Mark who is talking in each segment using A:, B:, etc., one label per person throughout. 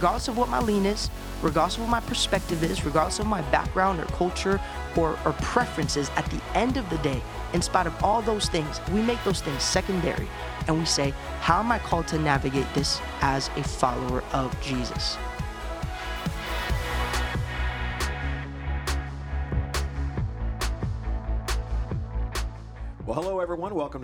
A: regardless of what my lean is, regardless of what my perspective is, regardless of my background or culture or, or preferences, at the end of the day, in spite of all those things, we make those things secondary and we say, How am I called to navigate this as a follower of Jesus?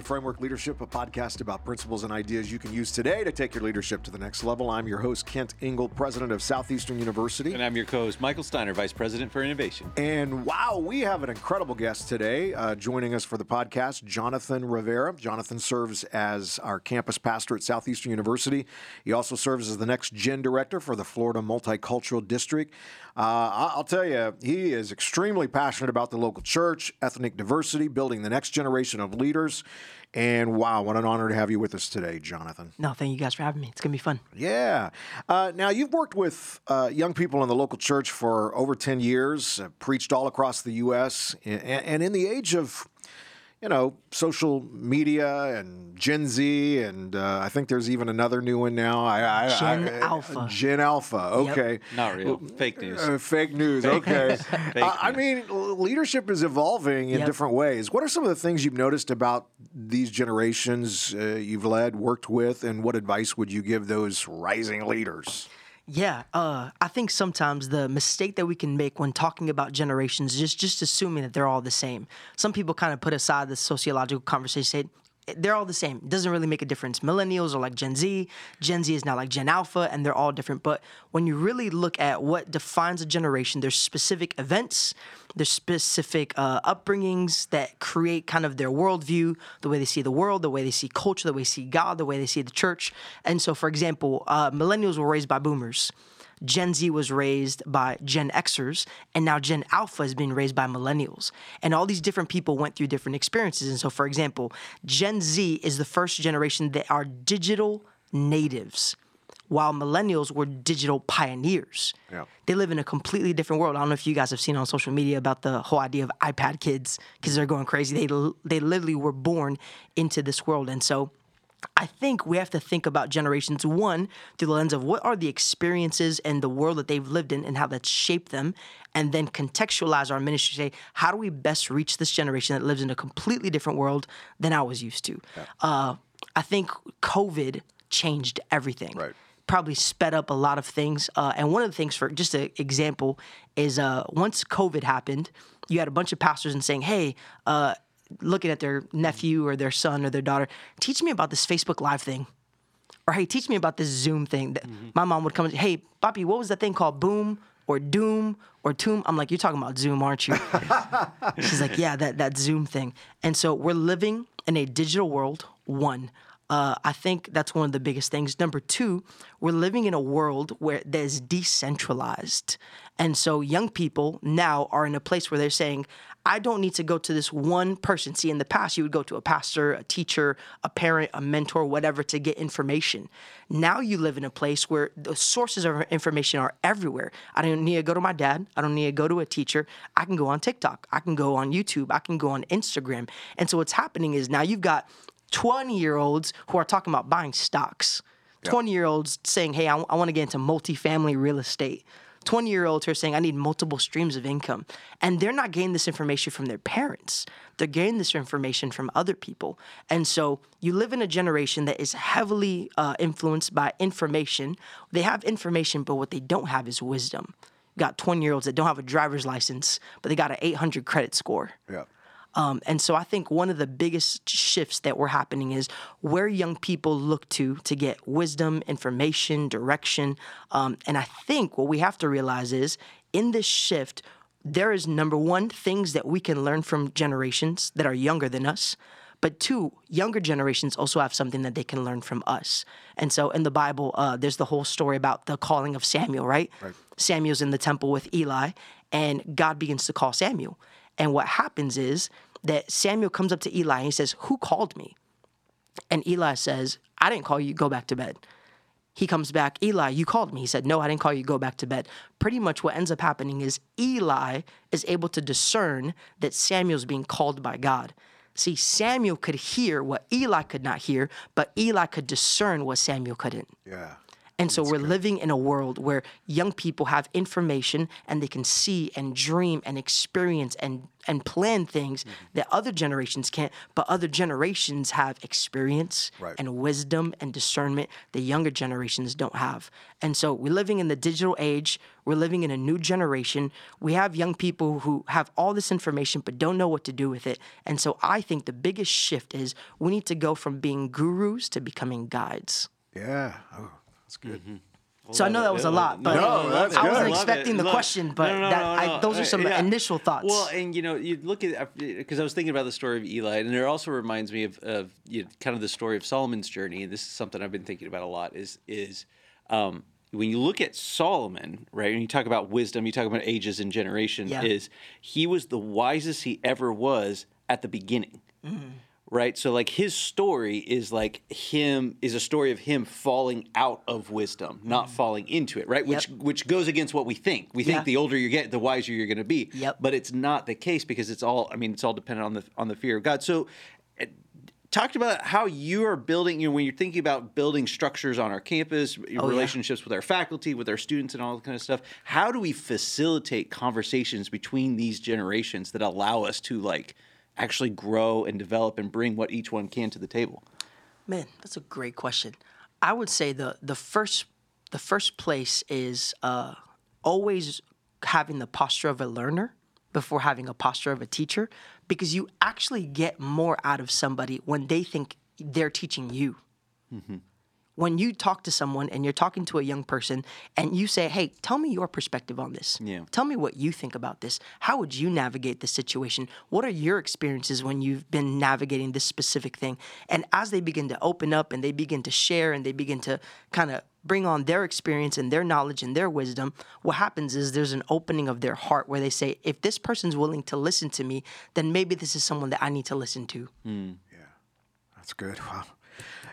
B: Framework Leadership, a podcast about principles and ideas you can use today to take your leadership to the next level. I'm your host, Kent Ingle, president of Southeastern University.
C: And I'm your co host, Michael Steiner, vice president for innovation.
B: And wow, we have an incredible guest today uh, joining us for the podcast, Jonathan Rivera. Jonathan serves as our campus pastor at Southeastern University. He also serves as the next gen director for the Florida Multicultural District. Uh, I'll tell you, he is extremely passionate about the local church, ethnic diversity, building the next generation of leaders. And wow, what an honor to have you with us today, Jonathan.
A: No, thank you guys for having me. It's going to be fun.
B: Yeah. Uh, now, you've worked with uh, young people in the local church for over 10 years, uh, preached all across the U.S., and, and in the age of you know, social media and Gen Z, and uh, I think there's even another new one now. I,
A: I, Gen
B: I,
A: Alpha.
B: Gen Alpha. Okay.
C: Yep. Not real. Fake news. Uh,
B: fake news. Fake okay. News. Fake uh, I mean, leadership is evolving in yep. different ways. What are some of the things you've noticed about these generations uh, you've led, worked with, and what advice would you give those rising leaders?
A: Yeah, uh, I think sometimes the mistake that we can make when talking about generations is just just assuming that they're all the same. Some people kind of put aside the sociological conversation, say they're all the same. It doesn't really make a difference. Millennials are like Gen Z, Gen Z is now like Gen Alpha, and they're all different. But when you really look at what defines a generation, there's specific events, there's specific uh, upbringings that create kind of their worldview, the way they see the world, the way they see culture, the way they see God, the way they see the church. And so, for example, uh, millennials were raised by boomers. Gen Z was raised by Gen Xers, and now Gen Alpha is being raised by millennials. And all these different people went through different experiences. And so, for example, Gen Z is the first generation that are digital natives while millennials were digital pioneers. Yeah. They live in a completely different world. I don't know if you guys have seen on social media about the whole idea of iPad kids because they're going crazy. They they literally were born into this world, and so I think we have to think about generations one through the lens of what are the experiences and the world that they've lived in and how that's shaped them, and then contextualize our ministry. Say, how do we best reach this generation that lives in a completely different world than I was used to? Yeah. Uh, I think COVID changed everything.
B: Right.
A: Probably sped up a lot of things. Uh, and one of the things, for just an example, is uh, once COVID happened, you had a bunch of pastors and saying, "Hey, uh, looking at their nephew or their son or their daughter, teach me about this Facebook Live thing. Or hey, teach me about this Zoom thing. Mm-hmm. My mom would come and say, hey, Bobby, what was that thing called? Boom or Doom or Tomb? I'm like, you're talking about Zoom, aren't you? She's like, yeah, that, that Zoom thing. And so we're living in a digital world, one. Uh, I think that's one of the biggest things. Number two, we're living in a world where there's decentralized. And so young people now are in a place where they're saying, I don't need to go to this one person. See, in the past, you would go to a pastor, a teacher, a parent, a mentor, whatever to get information. Now you live in a place where the sources of information are everywhere. I don't need to go to my dad. I don't need to go to a teacher. I can go on TikTok. I can go on YouTube. I can go on Instagram. And so what's happening is now you've got 20 year olds who are talking about buying stocks. 20 year olds saying, hey, I, w- I want to get into multifamily real estate. 20 year olds who are saying, I need multiple streams of income. And they're not getting this information from their parents, they're getting this information from other people. And so you live in a generation that is heavily uh, influenced by information. They have information, but what they don't have is wisdom. You got 20 year olds that don't have a driver's license, but they got an 800 credit score.
B: Yeah.
A: Um, and so I think one of the biggest shifts that were happening is where young people look to to get wisdom, information, direction. Um, and I think what we have to realize is in this shift, there is number one, things that we can learn from generations that are younger than us. But two, younger generations also have something that they can learn from us. And so in the Bible, uh, there's the whole story about the calling of Samuel, right? right? Samuel's in the temple with Eli, and God begins to call Samuel. And what happens is that Samuel comes up to Eli and he says, Who called me? And Eli says, I didn't call you, go back to bed. He comes back, Eli, you called me. He said, No, I didn't call you, go back to bed. Pretty much what ends up happening is Eli is able to discern that Samuel's being called by God. See, Samuel could hear what Eli could not hear, but Eli could discern what Samuel couldn't.
B: Yeah.
A: And so we're living in a world where young people have information and they can see and dream and experience and and plan things
B: Mm-hmm.
A: that other generations can't, but other generations have experience
B: Right.
A: and wisdom and discernment that younger generations don't have. And so we're living in the digital age. We're living in a new generation. We have young people who have all this information but don't know what to do with it. And so I think the biggest shift is we need to go from being gurus to becoming guides.
B: Yeah. Oh, that's good.
A: So I know that was a lot, but
B: No, that's
A: I
B: good.
A: wasn't
C: Love
A: expecting the
C: Look,
A: question, but
C: no, no,
A: that,
C: no,
A: I,
C: no.
A: those are some
C: Uh, yeah.
A: initial thoughts.
C: Well, and you know, you look at because I was thinking about the story of Eli, and it also reminds me of, of you know, kind of the story of Solomon's journey. And this is something I've been thinking about a lot. Is is um, when you look at Solomon, right? And you talk about wisdom, you talk about ages and generation.
A: Yeah.
C: Is he was the wisest he ever was at the beginning.
A: Mm-hmm.
C: Right, so like his story is like him is a story of him falling out of wisdom, not falling into it. Right, which
A: Mm-hmm. Yep.
C: which goes against what we think. We think
A: Yeah.
C: the older you get, the wiser you're going to be.
A: Yep.
C: But it's not the case because it's all. I mean, it's all dependent on the on the fear of God. So, uh, talked about how you are building. You know, when you're thinking about building structures on our campus,
A: Oh, yeah.
C: relationships with our faculty, with our students, and all that kind of stuff. How do we facilitate conversations between these generations that allow us to like actually grow and develop and bring what each one can to the table?
A: Man, that's a great question. I would say the the first the first place is uh, always having the posture of a learner before having a posture of a teacher, because you actually get more out of somebody when they think they're teaching you. When you talk to someone and you're talking to a young person and you say, "Hey, tell me your perspective on this.
C: Yeah.
A: Tell me what you think about this. How would you navigate this situation? What are your experiences when you've been navigating this specific thing? And as they begin to open up and they begin to share and they begin to kind of bring on their experience and their knowledge and their wisdom, what happens is there's an opening of their heart where they say, if this person's willing to listen to me, then maybe this is someone that I need to listen to. Hmm. Yeah.
B: That's good. Wow.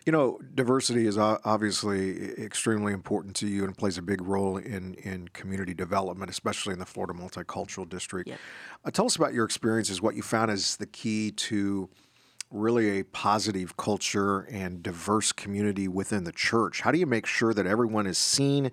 B: You know, diversity is obviously extremely important to you and plays a big role in, in community development, especially in the Florida Multicultural District.
A: Yep.
B: Uh, tell us about your experiences, what you found is the key to really a positive culture and diverse community within the church. How do you make sure that everyone is seen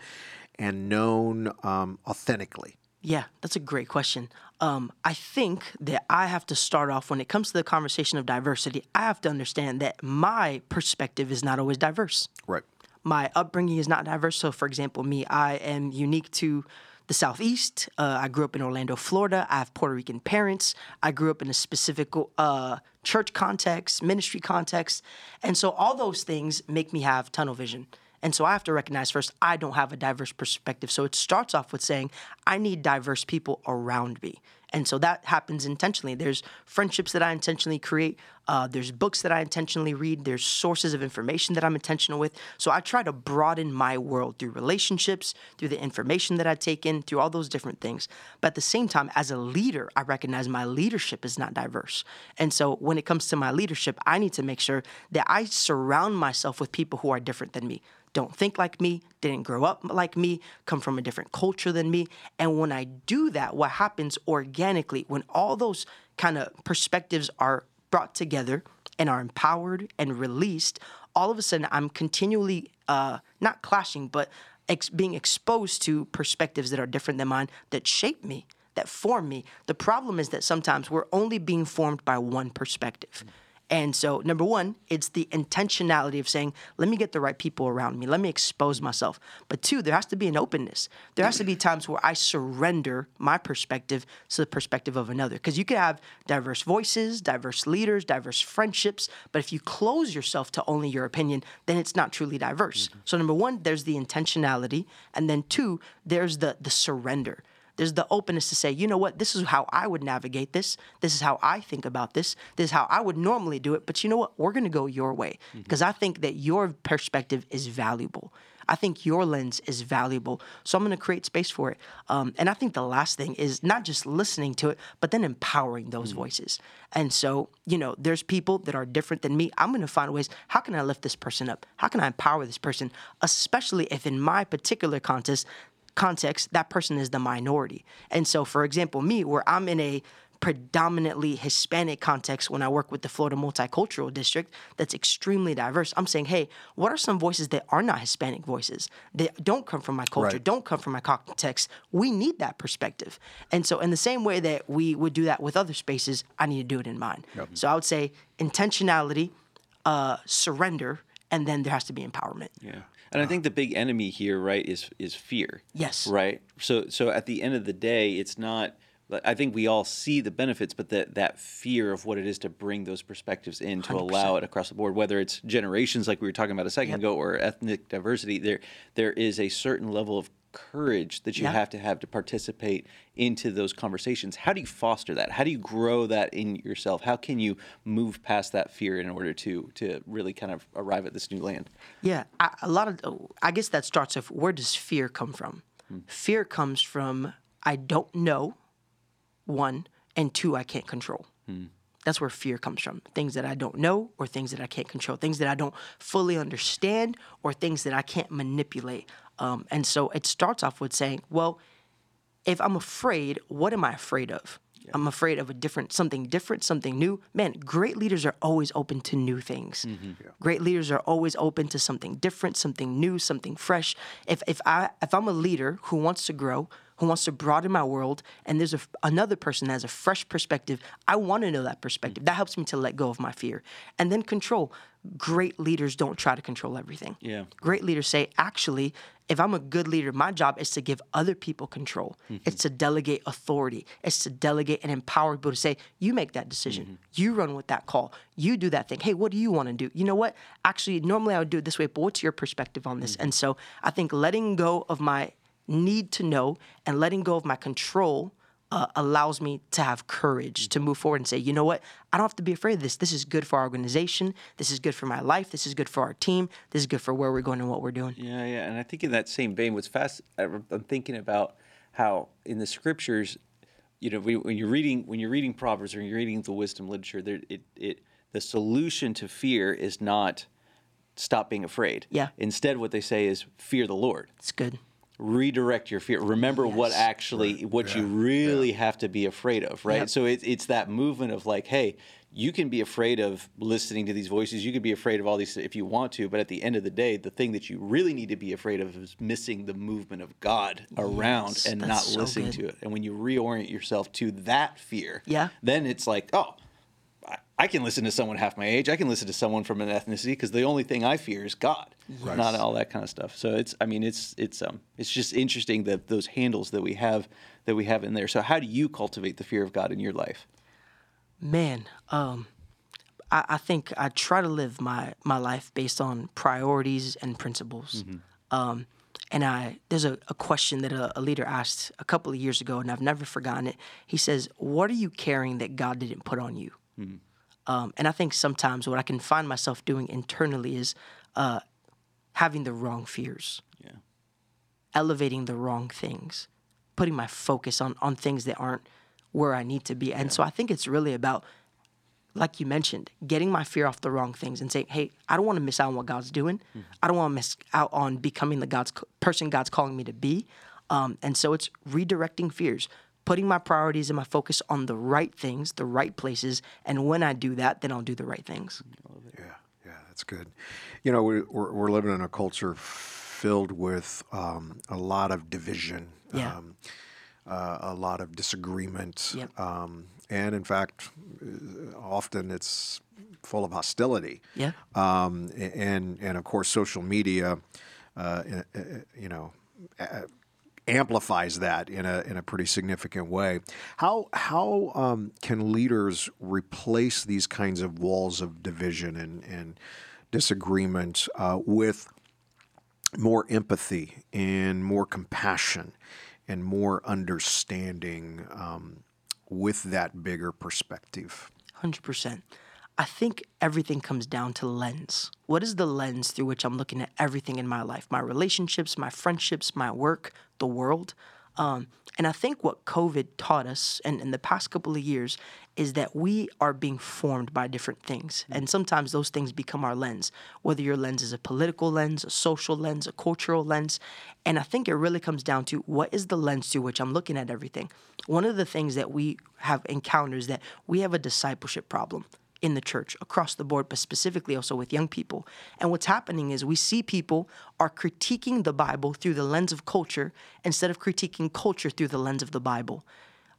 B: and known um, authentically?
A: Yeah, that's a great question. Um, I think that I have to start off when it comes to the conversation of diversity, I have to understand that my perspective is not always diverse.
B: Right.
A: My upbringing is not diverse. So, for example, me, I am unique to the Southeast. Uh, I grew up in Orlando, Florida. I have Puerto Rican parents. I grew up in a specific uh, church context, ministry context. And so, all those things make me have tunnel vision. And so I have to recognize first, I don't have a diverse perspective. So it starts off with saying, I need diverse people around me. And so that happens intentionally. There's friendships that I intentionally create. Uh, there's books that I intentionally read. There's sources of information that I'm intentional with. So I try to broaden my world through relationships, through the information that I take in, through all those different things. But at the same time, as a leader, I recognize my leadership is not diverse. And so when it comes to my leadership, I need to make sure that I surround myself with people who are different than me don't think like me, didn't grow up like me, come from a different culture than me. And when I do that, what happens organically, when all those kind of perspectives are brought together and are empowered and released, all of a sudden I'm continually uh, not clashing, but ex- being exposed to perspectives that are different than mine that shape me, that form me. The problem is that sometimes we're only being formed by one perspective. And so, number one, it's the intentionality of saying, let me get the right people around me. Let me expose myself. But two, there has to be an openness. There has to be times where I surrender my perspective to the perspective of another. Because you could have diverse voices, diverse leaders, diverse friendships. But if you close yourself to only your opinion, then it's not truly diverse. Mm-hmm. So, number one, there's the intentionality. And then two, there's the, the surrender there's the openness to say, you know what, this is how I would navigate this. This is how I think about this. This is how I would normally do it. But you know what? We're going to go your way because I think that your perspective is valuable. I think your lens is valuable. So I'm going to create space for it. Um, and I think the last thing is not just listening to it, but then empowering those voices. And so, you know, there's people that are different than me. I'm going to find ways how can I lift this person up? How can I empower this person? Especially if in my particular contest, context, that person is the minority. And so, for example, me, where I'm in a predominantly Hispanic context when I work with the Florida Multicultural District that's extremely diverse. I'm saying, hey, what are some voices that are not Hispanic voices that don't come from my culture,
B: Right.
A: don't come from my context? We need that perspective. And so, in the same way that we would do that with other spaces, I need to do it in mine. So, I would say intentionality, uh, surrender, and then there has to be empowerment.
C: Yeah. And I think the big enemy here, right, is is fear.
A: Yes.
C: Right. So so at the end of the day, it's not. I think we all see the benefits, but that that fear of what it is to bring those perspectives in to allow it across the board, whether it's generations like we were talking about a second
A: Yep.
C: ago, or ethnic diversity, there there is a certain level of courage that you
A: Yeah.
C: have to have to participate into those conversations. How do you foster that? How do you grow that in yourself? How can you move past that fear in order to to really kind of arrive at this new land?
A: Yeah, I, a lot of I guess that starts off. Where does fear come from? Hmm. Fear comes from I don't know, one, and two, I can't control. Hmm. That's where fear comes from. Things that I don't know, or things that I can't control, things that I don't fully understand, or things that I can't manipulate. Um, and so it starts off with saying, well, if I'm afraid, what am I afraid of? I'm afraid of a different, something different, something new. Man, great leaders are always open to new things. Great leaders are always open to something different, something new, something fresh. If if I if I'm a leader who wants to grow, who wants to broaden my world, and there's a, another person that has a fresh perspective, I want to know that perspective. That helps me to let go of my fear, and then control. Great leaders don't try to control everything.
C: Yeah.
A: Great leaders say, actually, if I'm a good leader, my job is to give other people control. Mm-hmm. It's to delegate authority. It's to delegate and empower people to say, you make that decision. Mm-hmm. You run with that call. You do that thing. Hey, what do you want to do? You know what? Actually, normally I would do it this way, but what's your perspective on this? Mm. And so I think letting go of my need to know and letting go of my control uh, allows me to have courage to move forward and say, you know what? I don't have to be afraid of this. This is good for our organization. This is good for my life. This is good for our team. This is good for where we're going and what we're doing.
C: Yeah, yeah, and I think in that same vein, what's fast, I'm thinking about how in the scriptures, you know, when when you're reading when you're reading Proverbs or you're reading the wisdom literature, there it it the solution to fear is not stop being afraid.
A: Yeah.
C: Instead, what they say is fear the Lord.
A: It's good.
C: Redirect your fear. Remember what
A: Yes.
C: actually what you really have to be afraid of, right? So it's it's that movement of like, hey, you can be afraid of listening to these voices. You can be afraid of all these if you want to, but at the end of the day, the thing that you really need to be afraid of is missing the movement of God around
A: Yes,
C: and not
A: so
C: listening
A: good.
C: to it. And when you reorient yourself to that fear,
A: Yeah.
C: then it's like, oh, I- I can listen to someone half my age. I can listen to someone from an ethnicity because the only thing I fear is God, not all that kind of stuff. So it's, I mean, it's it's um, it's just interesting that those handles that we have that we have in there. So how do you cultivate the fear of God in your life?
A: Man, um, I, I think I try to live my, my life based on priorities and principles. Um, and I there's a, a question that a, a leader asked a couple of years ago, and I've never forgotten it. He says, "What are you carrying that God didn't put on you?" Um, and I think sometimes what I can find myself doing internally is uh, having the wrong fears,
C: Yeah.
A: elevating the wrong things, putting my focus on on things that aren't where I need to be. And so I think it's really about, like you mentioned, getting my fear off the wrong things and saying, "Hey, I don't want to miss out on what God's doing. I don't want to miss out on becoming the God's person God's calling me to be." Um, and so it's redirecting fears, putting my priorities and my focus on the right things, the right places, and when I do that, then I'll do the right things.
B: Yeah, yeah, that's good. You know, we, we're, we're living in a culture filled with um, a lot of division,
A: Yeah.
B: um, uh, a lot of disagreement,
A: Yep.
B: um, and in fact, uh, often it's full of hostility.
A: Yeah.
B: Um, and and of course, social media, uh, uh, uh, you know. Amplifies that in a in a pretty significant way. How how um, can leaders replace these kinds of walls of division and and disagreement uh, with more empathy and more compassion and more understanding um, with that bigger perspective?
A: Hundred percent. I think everything comes down to lens. What is the lens through which I'm looking at everything in my life? My relationships, my friendships, my work, the world. Um, and I think what COVID taught us, and in the past couple of years, is that we are being formed by different things. And sometimes those things become our lens, whether your lens is a political lens, a social lens, a cultural lens. And I think it really comes down to what is the lens through which I'm looking at everything. One of the things that we have encountered is that we have a discipleship problem in the church across the board, but specifically also with young people. And what's happening is we see people are critiquing the Bible through the lens of culture instead of critiquing culture through the lens of the Bible.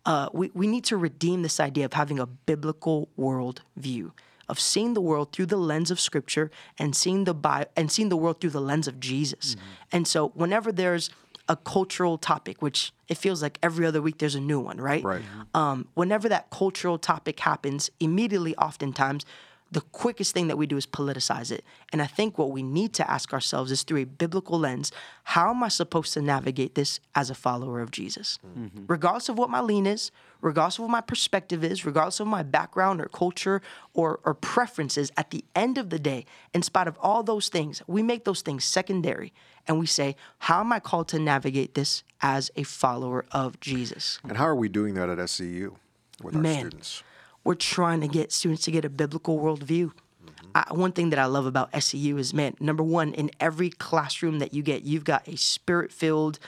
A: Uh, we, we need to redeem this idea of having a biblical world view of seeing the world through the lens of scripture and seeing the Bi- and seeing the world through the lens of Jesus. And so whenever there's a cultural topic, which it feels like every other week there's a new one, right?
B: Right.
A: Um, whenever that cultural topic happens, immediately, oftentimes, the quickest thing that we do is politicize it. And I think what we need to ask ourselves is through a biblical lens, how am I supposed to navigate this as a follower of Jesus? Regardless of what my lean is, regardless of what my perspective is, regardless of my background or culture or, or preferences, at the end of the day, in spite of all those things, we make those things secondary and we say, how am I called to navigate this as a follower of Jesus?
B: And how are we doing that at SEU with our
A: Man.
B: students?
A: we're trying to get students to get a biblical worldview. Mm-hmm. I, one thing that I love about SEU is, man, number one, in every classroom that you get, you've got a spirit filled,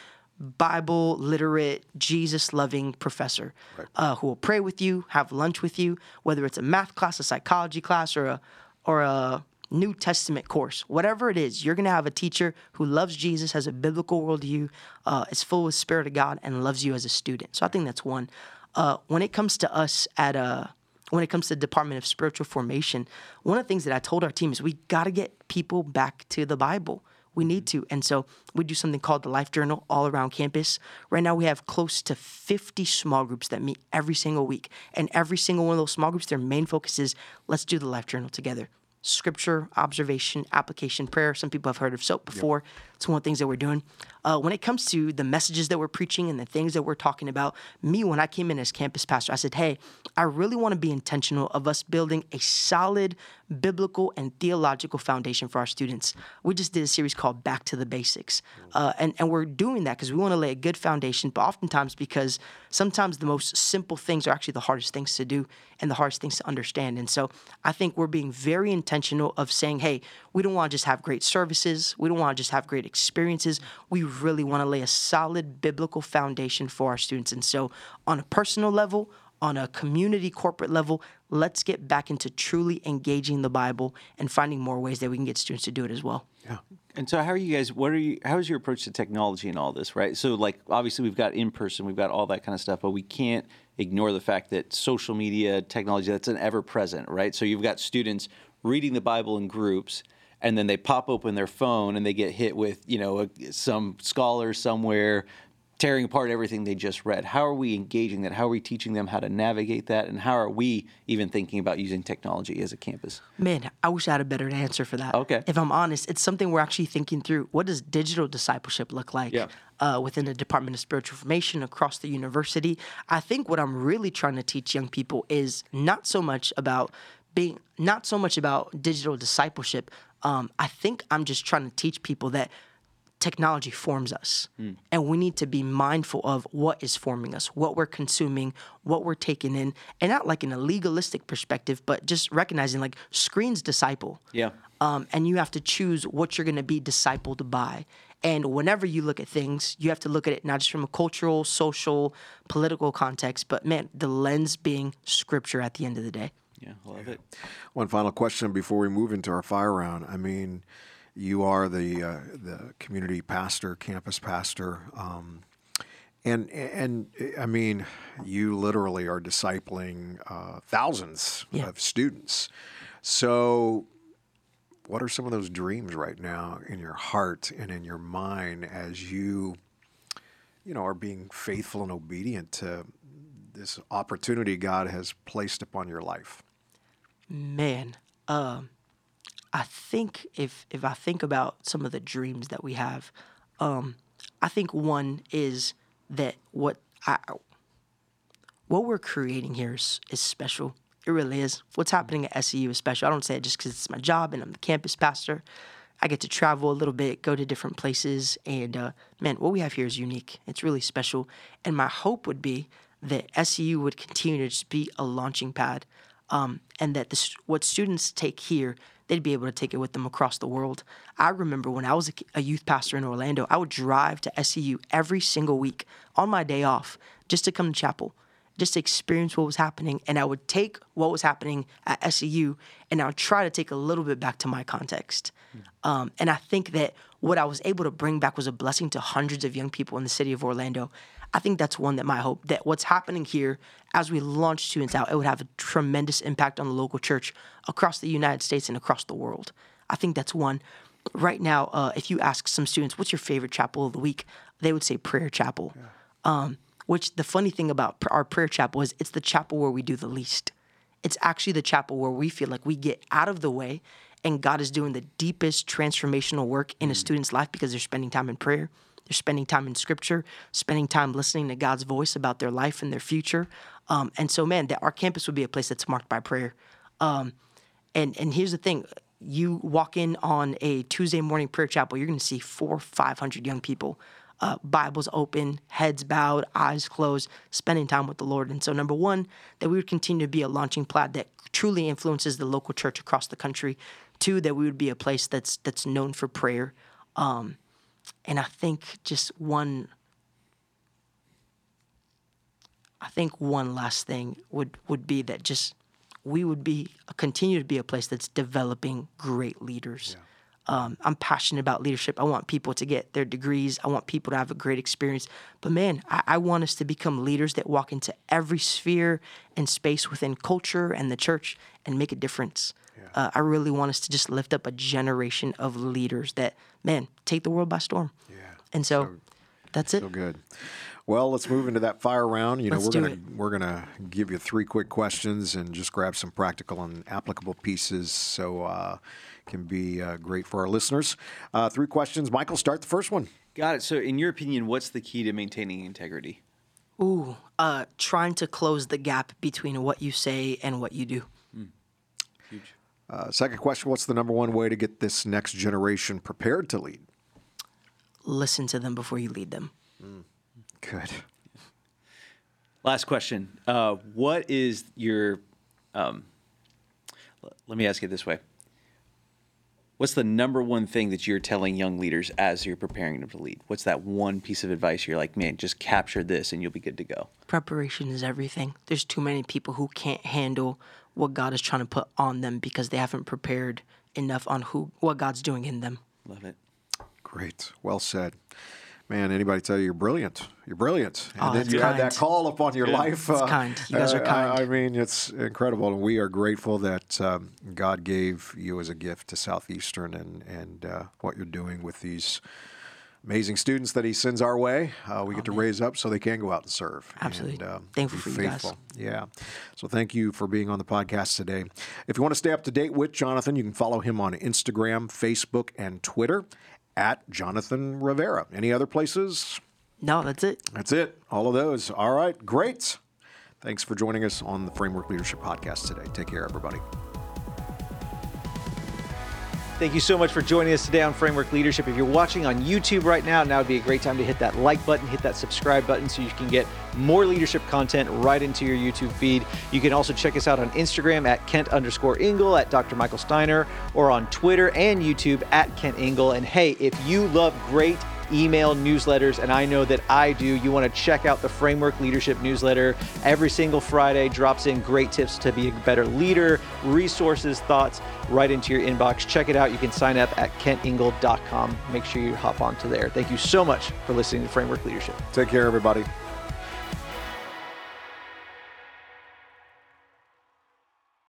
A: Bible literate, Jesus loving professor uh, who will pray with you, have lunch with you, whether it's a math class, a psychology class, or a, or a New Testament course. Whatever it is, you're going to have a teacher who loves Jesus, has a biblical worldview, uh, is full with Spirit of God, and loves you as a student. So I think that's one. Uh, when it comes to us at uh, when it comes to the Department of Spiritual Formation, one of the things that I told our team is we got to get people back to the Bible. We need to. And so we do something called the Life Journal all around campus. Right now, we have close to 50 small groups that meet every single week. And every single one of those small groups, their main focus is let's do the Life Journal together. Scripture, observation, application, prayer. Some people have heard of SOAP before. It's one of the things that we're doing. Uh, when it comes to the messages that we're preaching and the things that we're talking about, me, when I came in as campus pastor, I said, hey, I really want to be intentional of us building a solid biblical and theological foundation for our students. We just did a series called Back to the Basics. Uh, and, and we're doing that because we want to lay a good foundation, but oftentimes because sometimes the most simple things are actually the hardest things to do and the hardest things to understand. And so I think we're being very intentional of saying, hey, we don't want to just have great services. We don't want to just have great experiences. We really want to lay a solid biblical foundation for our students. And so, on a personal level, on a community corporate level, let's get back into truly engaging the Bible and finding more ways that we can get students to do it as well.
B: Yeah.
C: And so, how are you guys? What are you? How is your approach to technology and all this? Right. So, like, obviously, we've got in person, we've got all that kind of stuff, but we can't ignore the fact that social media, technology, that's an ever present, right? So, you've got students reading the Bible in groups, and then they pop open their phone and they get hit with, you know, a, some scholar somewhere tearing apart everything they just read. How are we engaging that? How are we teaching them how to navigate that? And how are we even thinking about using technology as a campus?
A: Man, I wish I had a better answer for that.
C: Okay.
A: If I'm honest, it's something we're actually thinking through. What does digital discipleship look like
C: Yeah.
A: uh, within the Department of Spiritual Formation across the university? I think what I'm really trying to teach young people is not so much about being, not so much about digital discipleship. Um, I think I'm just trying to teach people that technology forms us and we need to be mindful of what is forming us what we're consuming what we're taking in and not like in a legalistic perspective but just recognizing like screens disciple
C: Yeah.
A: um, and you have to choose what you're going to be discipled by and whenever you look at things you have to look at it not just from a cultural social political context but man the lens being scripture at the end of the day
C: Yeah, I love it.
B: One final question before we move into our fire round. I mean, you are the uh, the community pastor, campus pastor, um, and and I mean, you literally are discipling uh, thousands
A: Yeah.
B: of students. So, what are some of those dreams right now in your heart and in your mind as you, you know, are being faithful and obedient to this opportunity God has placed upon your life?
A: Man, um, I think if if I think about some of the dreams that we have, um, I think one is that what I what we're creating here is, is special. It really is. What's happening at SEU is special. I don't say it just because it's my job and I'm the campus pastor. I get to travel a little bit, go to different places, and uh, man, what we have here is unique. It's really special. And my hope would be that SEU would continue to just be a launching pad, um, and that this, what students take here, they'd be able to take it with them across the world. I remember when I was a, a youth pastor in Orlando, I would drive to SEU every single week on my day off just to come to chapel just to experience what was happening. And I would take what was happening at SEU and I would try to take a little bit back to my context. Um, and I think that what I was able to bring back was a blessing to hundreds of young people in the city of Orlando. I think that's one that my hope that what's happening here as we launch students out, it would have a tremendous impact on the local church across the United States and across the world. I think that's one. Right now, uh, if you ask some students, what's your favorite chapel of the week? They would say prayer chapel. Yeah. Um, which the funny thing about our prayer chapel is it's the chapel where we do the least. It's actually the chapel where we feel like we get out of the way and God is doing the deepest transformational work in a mm. student's life because they're spending time in prayer. They're spending time in scripture, spending time listening to God's voice about their life and their future. Um, and so, man, that our campus would be a place that's marked by prayer. Um, and and here's the thing: you walk in on a Tuesday morning prayer chapel, you're going to see four, five hundred young people uh, Bibles open, heads bowed, eyes closed, spending time with the Lord. And so, number one, that we would continue to be a launching pad that truly influences the local church across the country. Two, that we would be a place that's that's known for prayer. Um, and I think just one. I think one last thing would would be that just we would be continue to be a place that's developing great leaders. Yeah. Um, I'm passionate about leadership. I want people to get their degrees. I want people to have a great experience. But man, I, I want us to become leaders that walk into every sphere and space within culture and the church and make a difference. Yeah. Uh, I really want us to just lift up a generation of leaders that, man, take the world by storm. Yeah. And so, so that's it.
B: So good. Well, let's move into that fire round. You know, let's we're gonna it. we're gonna give you three quick questions and just grab some practical and applicable pieces. So. Uh, can be uh, great for our listeners. Uh, three questions. Michael, start the first one.
C: Got it. So, in your opinion, what's the key to maintaining integrity?
A: Ooh, uh, trying to close the gap between what you say and what you do. Mm.
B: Huge. Uh, second question What's the number one way to get this next generation prepared to lead?
A: Listen to them before you lead them.
B: Mm. Good.
C: Last question. Uh, what is your. Um, let me ask it this way what's the number one thing that you're telling young leaders as you're preparing them to lead? What's that one piece of advice you're like, man, just capture this and you'll be good to go?
A: Preparation is everything. There's too many people who can't handle what God is trying to put on them because they haven't prepared enough on who what God's doing in them.
C: Love it.
B: Great. Well said man, anybody tell you you're brilliant? You're brilliant. And
A: oh,
B: then you
A: kind.
B: had that call upon your
A: yeah.
B: life.
A: It's uh, kind. You guys are uh, kind.
B: I mean, it's incredible. And we are grateful that um, God gave you as a gift to Southeastern and, and uh, what you're doing with these amazing students that he sends our way. Uh, we get to raise up so they can go out and serve.
A: Absolutely.
B: And,
A: uh, Thankful for faithful.
B: you guys. Yeah. So thank you for being on the podcast today. If you want to stay up to date with Jonathan, you can follow him on Instagram, Facebook, and Twitter at Jonathan Rivera. Any other places?
A: No, that's it.
B: That's it. All of those. All right. Great. Thanks for joining us on the Framework Leadership Podcast today. Take care, everybody.
C: Thank you so much for joining us today on Framework Leadership. If you're watching on YouTube right now, now would be a great time to hit that like button, hit that subscribe button so you can get more leadership content right into your YouTube feed. You can also check us out on Instagram at Kent underscore Ingle, at Dr. Michael Steiner, or on Twitter and YouTube at Kent Ingle. And hey, if you love great email newsletters, and I know that I do. You want to check out the Framework Leadership newsletter. Every single Friday drops in great tips to be a better leader, resources, thoughts right into your inbox. Check it out. You can sign up at kentingle.com. Make sure you hop onto there. Thank you so much for listening to Framework Leadership.
B: Take care, everybody.